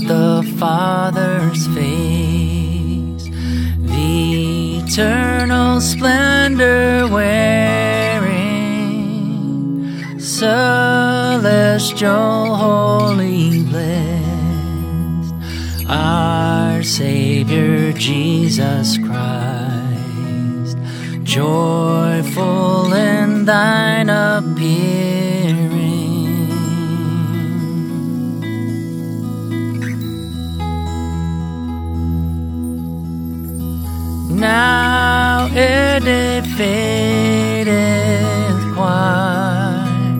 the Father's face, the eternal splendor wearing, celestial, holy, blessed, our Savior Jesus Christ, joyful in thine appearing. Now it fadeth quite.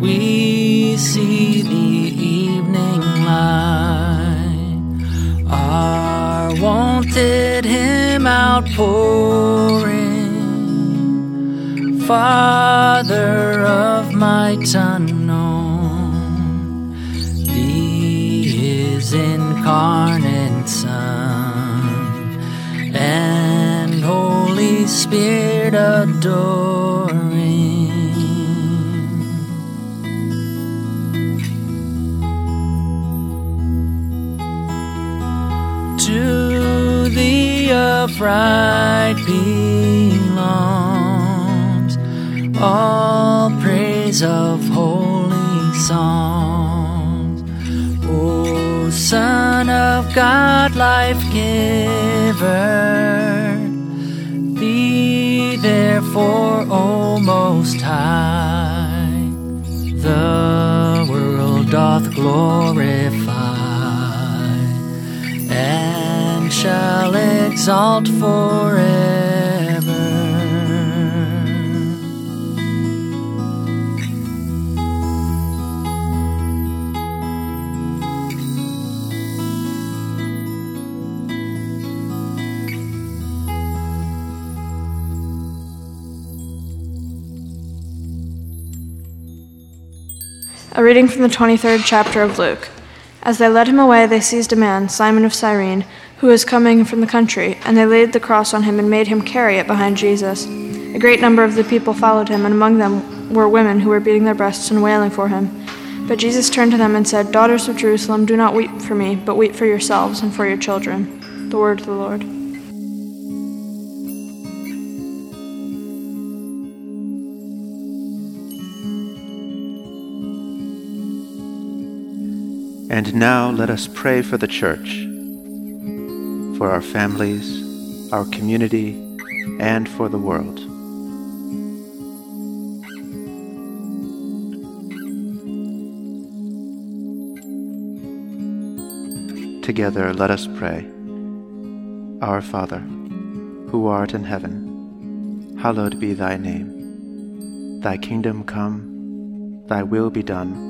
We see the evening light. Our wanted hymn outpouring. Father of might unknown, the is incarnate Spirit adoring. To the upright belongs all praise of holy songs. O Son of God, life giver, therefore, O Most High, the world doth glorify and shall exalt forever. A reading from the 23rd chapter of Luke. As they led him away, they seized a man, Simon of Cyrene, who was coming from the country, and they laid the cross on him and made him carry it behind Jesus. A great number of the people followed him, and among them were women who were beating their breasts and wailing for him. But Jesus turned to them and said, Daughters of Jerusalem, do not weep for me, but weep for yourselves and for your children. The word of the Lord. And now let us pray for the church, for our families, our community, and for the world. Together let us pray. Our Father, who art in heaven, hallowed be thy name. Thy kingdom come, thy will be done,